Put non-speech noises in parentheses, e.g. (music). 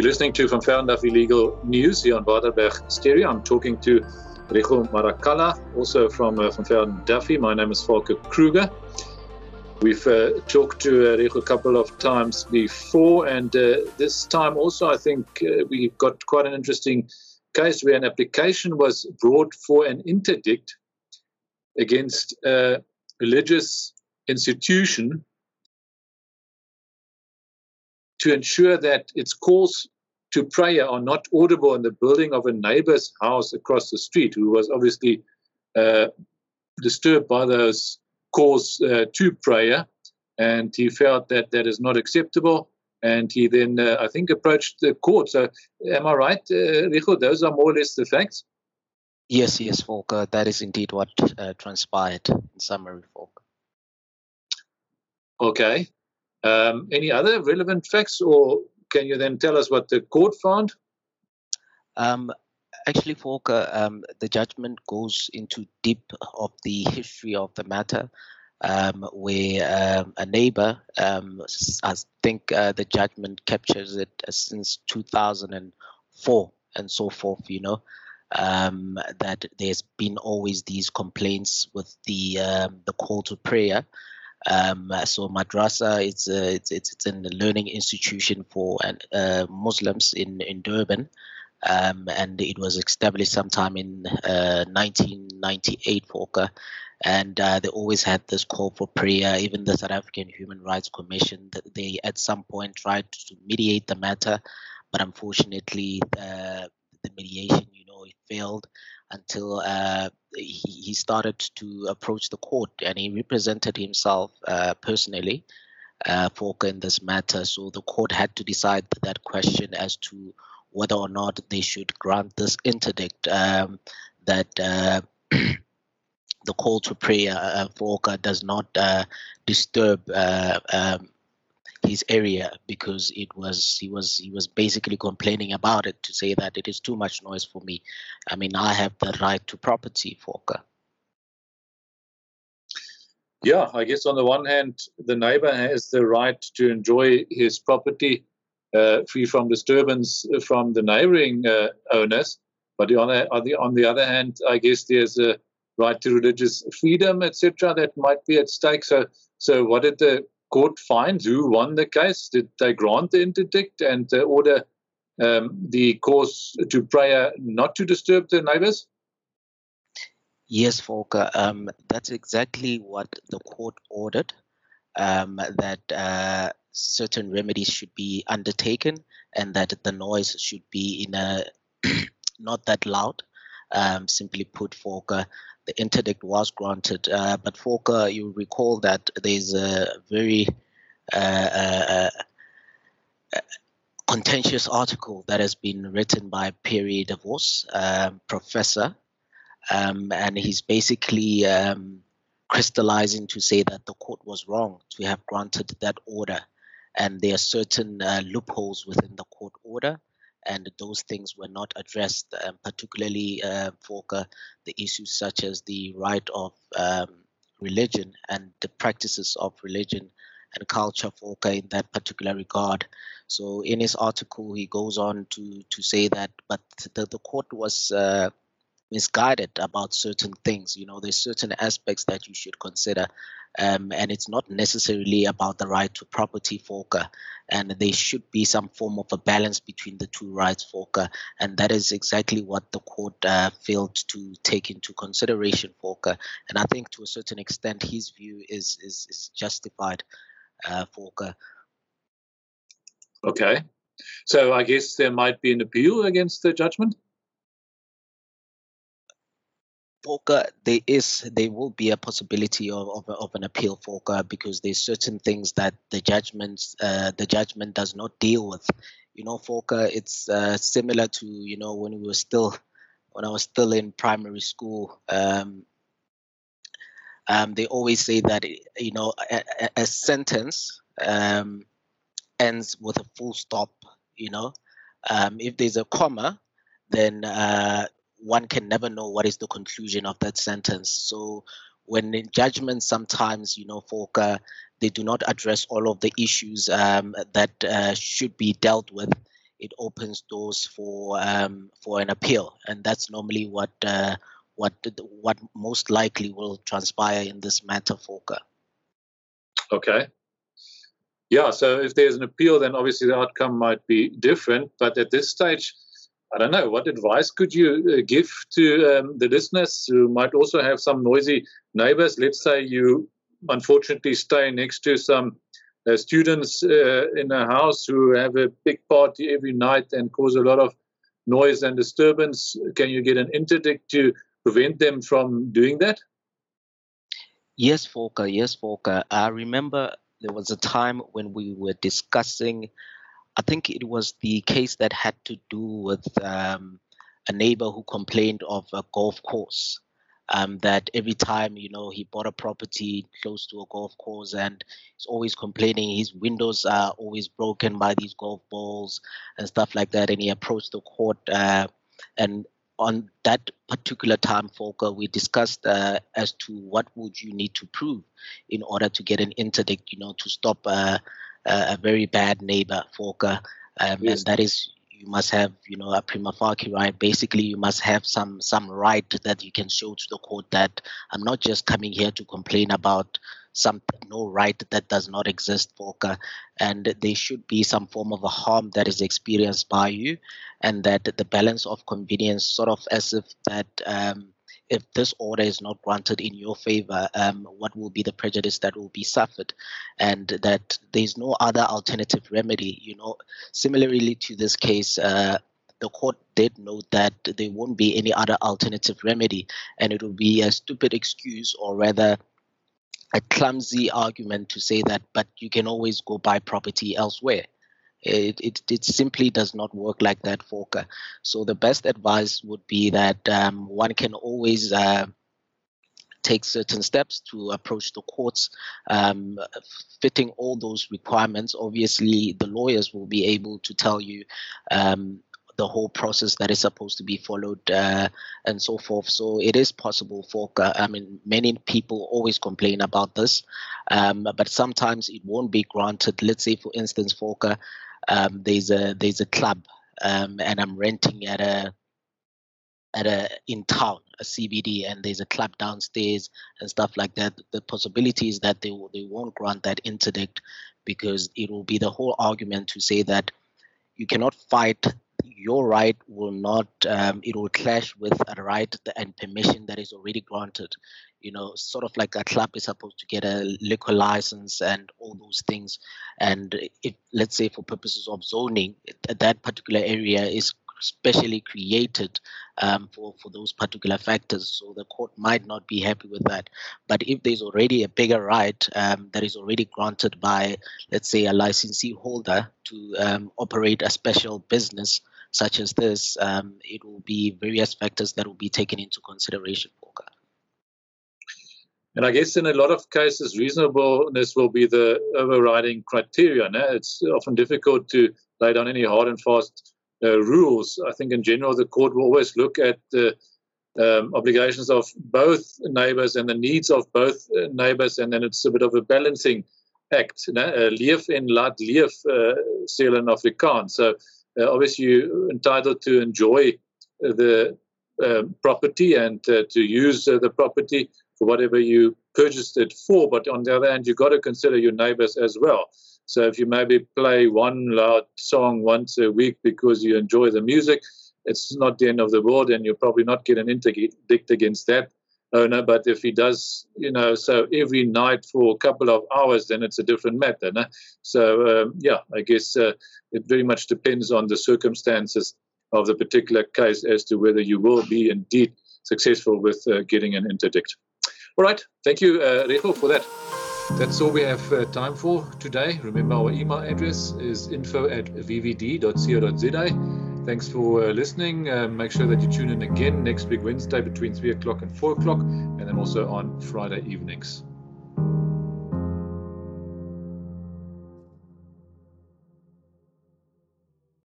You're listening to Van Velden Duffy Legal News here on Waterberg Stereo. I'm talking to Rico Marakala, also from uh, Van Velden Duffy. My name is Volker Kruger. We've uh, talked to uh, a couple of times before, and uh, this time also I think uh, we got quite an interesting case where an application was brought for an interdict against a religious institution to ensure that its calls to prayer are not audible in the building of a neighbor's house across the street, who was obviously uh, disturbed by those calls uh, to prayer. And he felt that that is not acceptable. And he then, uh, I think, approached the court. So, am I right, uh, Rico? Those are more or less the facts? Yes, yes, Volker. That is indeed what uh, transpired in summary, Volker. Okay. Um, any other relevant facts, or can you then tell us what the court found? Um, actually, Volker, um, the judgment goes into deep of the history of the matter, um, where um, a neighbor, um, I think uh, the judgment captures it since 2004 and so forth, you know, um, that there's been always these complaints with the the call to prayer. Um, so madrasa it's, a, it's it's it's a learning institution for uh, Muslims in in Durban, um, and it was established sometime in uh, 1998, Volker. And uh, they always had this call for prayer. Even the South African Human Rights Commission, they at some point tried to mediate the matter, but unfortunately, uh, the mediation, you know, it failed until uh, he, he started to approach the court and he represented himself uh, personally uh, in this matter. So the court had to decide that question as to whether or not they should grant this interdict um, that uh, (clears throat) the call to prayer uh, for does not uh, disturb uh, um, his area because it was he was he was basically complaining about it to say that it is too much noise for me. I mean, I have the right to property, Volker. Yeah, I guess on the one hand, the neighbor has the right to enjoy his property uh, free from disturbance from the neighboring uh, owners. But on the, on the on the other hand, I guess there's a right to religious freedom, etc., that might be at stake. So, so what did the court finds who won the case. Did they grant the interdict and uh, order um, the cause to prayer not to disturb the neighbors? Yes, Volker. Um, that's exactly what the court ordered. Um, that uh, certain remedies should be undertaken, and that the noise should be in a (clears throat) not that loud. Um, simply put, Volker, the interdict was granted. Uh, but Volker, you recall that there's a very uh, uh, uh, contentious article that has been written by Pierre de Vos, um, professor, um, and he's basically um, crystallizing to say that the court was wrong to have granted that order, and there are certain uh, loopholes within the court order and those things were not addressed, um, particularly uh, for the issues such as the right of um, religion and the practices of religion and culture for in that particular regard. So in his article, he goes on to to say that, but the, the court was uh, misguided about certain things. You know, there's certain aspects that you should consider um, and it's not necessarily about the right to property, Volker. And there should be some form of a balance between the two rights, Volker. And that is exactly what the court uh, failed to take into consideration, Volker. And I think to a certain extent, his view is is, is justified, uh, Volker. Okay. So I guess there might be an appeal against the judgment? Volker, there is there will be a possibility of, of, of an appeal, Volker, because there's certain things that the judgments uh, the judgment does not deal with. You know, Volker, it's uh, similar to you know when we were still when I was still in primary school. Um, um, they always say that you know a, a sentence um, ends with a full stop. You know, um, if there's a comma, then uh, one can never know what is the conclusion of that sentence. So when in judgment, sometimes, you know, folk, uh, they do not address all of the issues um, that uh, should be dealt with it opens doors for um, for an appeal, and that's normally what uh, what what most likely will transpire in this matter, Volker. Okay. Yeah, so if there's an appeal, then obviously the outcome might be different. But at this stage, I don't know. What advice could you uh, give to um, the listeners who might also have some noisy neighbors? Let's say you unfortunately stay next to some uh, students uh, in a house who have a big party every night and cause a lot of noise and disturbance. Can you get an interdict to prevent them from doing that? Yes, Volker. Yes, Volker. I remember there was a time when we were discussing, I think it was the case that had to do with um, a neighbor who complained of a golf course um, that every time you know he bought a property close to a golf course and he's always complaining his windows are always broken by these golf balls and stuff like that and he approached the court uh, and on that particular time Volker, we discussed uh, as to what would you need to prove in order to get an interdict you know to stop uh, a very bad neighbor Volker. Um, yes. and that is you must have you know a prima facie right? Basically you must have some some right that you can show to the court that i'm not just coming here to complain about some no right that does not exist Volker. And there should be some form of a harm that is experienced by you and that the balance of convenience sort of as if that um, if this order is not granted in your favor, um, what will be the prejudice that will be suffered, and that there's no other alternative remedy. You know, similarly to this case. Uh, the court did note that there won't be any other alternative remedy, and it will be a stupid excuse, or rather, a clumsy argument to say that, but you can always go buy property elsewhere. It, it, it simply does not work like that, Volker. So the best advice would be that um, one can always uh, take certain steps to approach the courts, um, fitting all those requirements. Obviously, the lawyers will be able to tell you um, the whole process that is supposed to be followed uh, and so forth. So it is possible for, I mean, many people always complain about this, um, but sometimes it won't be granted. Let's say, for instance, Volker, um, there's a there's a club um, and I'm renting at a at a in town a CBD and there's a club downstairs and stuff like that. The possibility is that they they won't grant that interdict because it will be the whole argument to say that you cannot fight your right will not um, it will clash with a right and permission that is already granted you know sort of like a club is supposed to get a liquor license and all those things and if let's say for purposes of zoning that particular area is specially created um, for, for those particular factors. So the court might not be happy with that. But if there's already a bigger right um, that is already granted by, let's say, a licensee holder to um, operate a special business such as this, um, it will be various factors that will be taken into consideration. And I guess in a lot of cases, reasonableness will be the overriding criteria. No? It's often difficult to lay down any hard and fast uh, rules. I think in general, the court will always look at the um, obligations of both neighbors and the needs of both uh, neighbors, and then it's a bit of a balancing act. No? Uh, leef en laat leef, uh, sê in. So uh, obviously, you're entitled to enjoy the uh, property and uh, to use the property for whatever you purchased it for. But on the other hand, you've got to consider your neighbors as well. So if you maybe play one loud song once a week because you enjoy the music, it's not the end of the world, and you'll probably not get an interdict against that owner. But if he does, you know, so every night for a couple of hours, then it's a different matter. No? So um, yeah, I guess uh, it very much depends on the circumstances of the particular case as to whether you will be indeed successful with uh, getting an interdict. All right. Thank you, uh, for that. That's all we have uh, time for today. Remember, our email address is info at vvd.co.za. Thanks for uh, listening. Uh, make sure that you tune in again next week, Wednesday, between 3 o'clock and 4 o'clock, and then also on Friday evenings.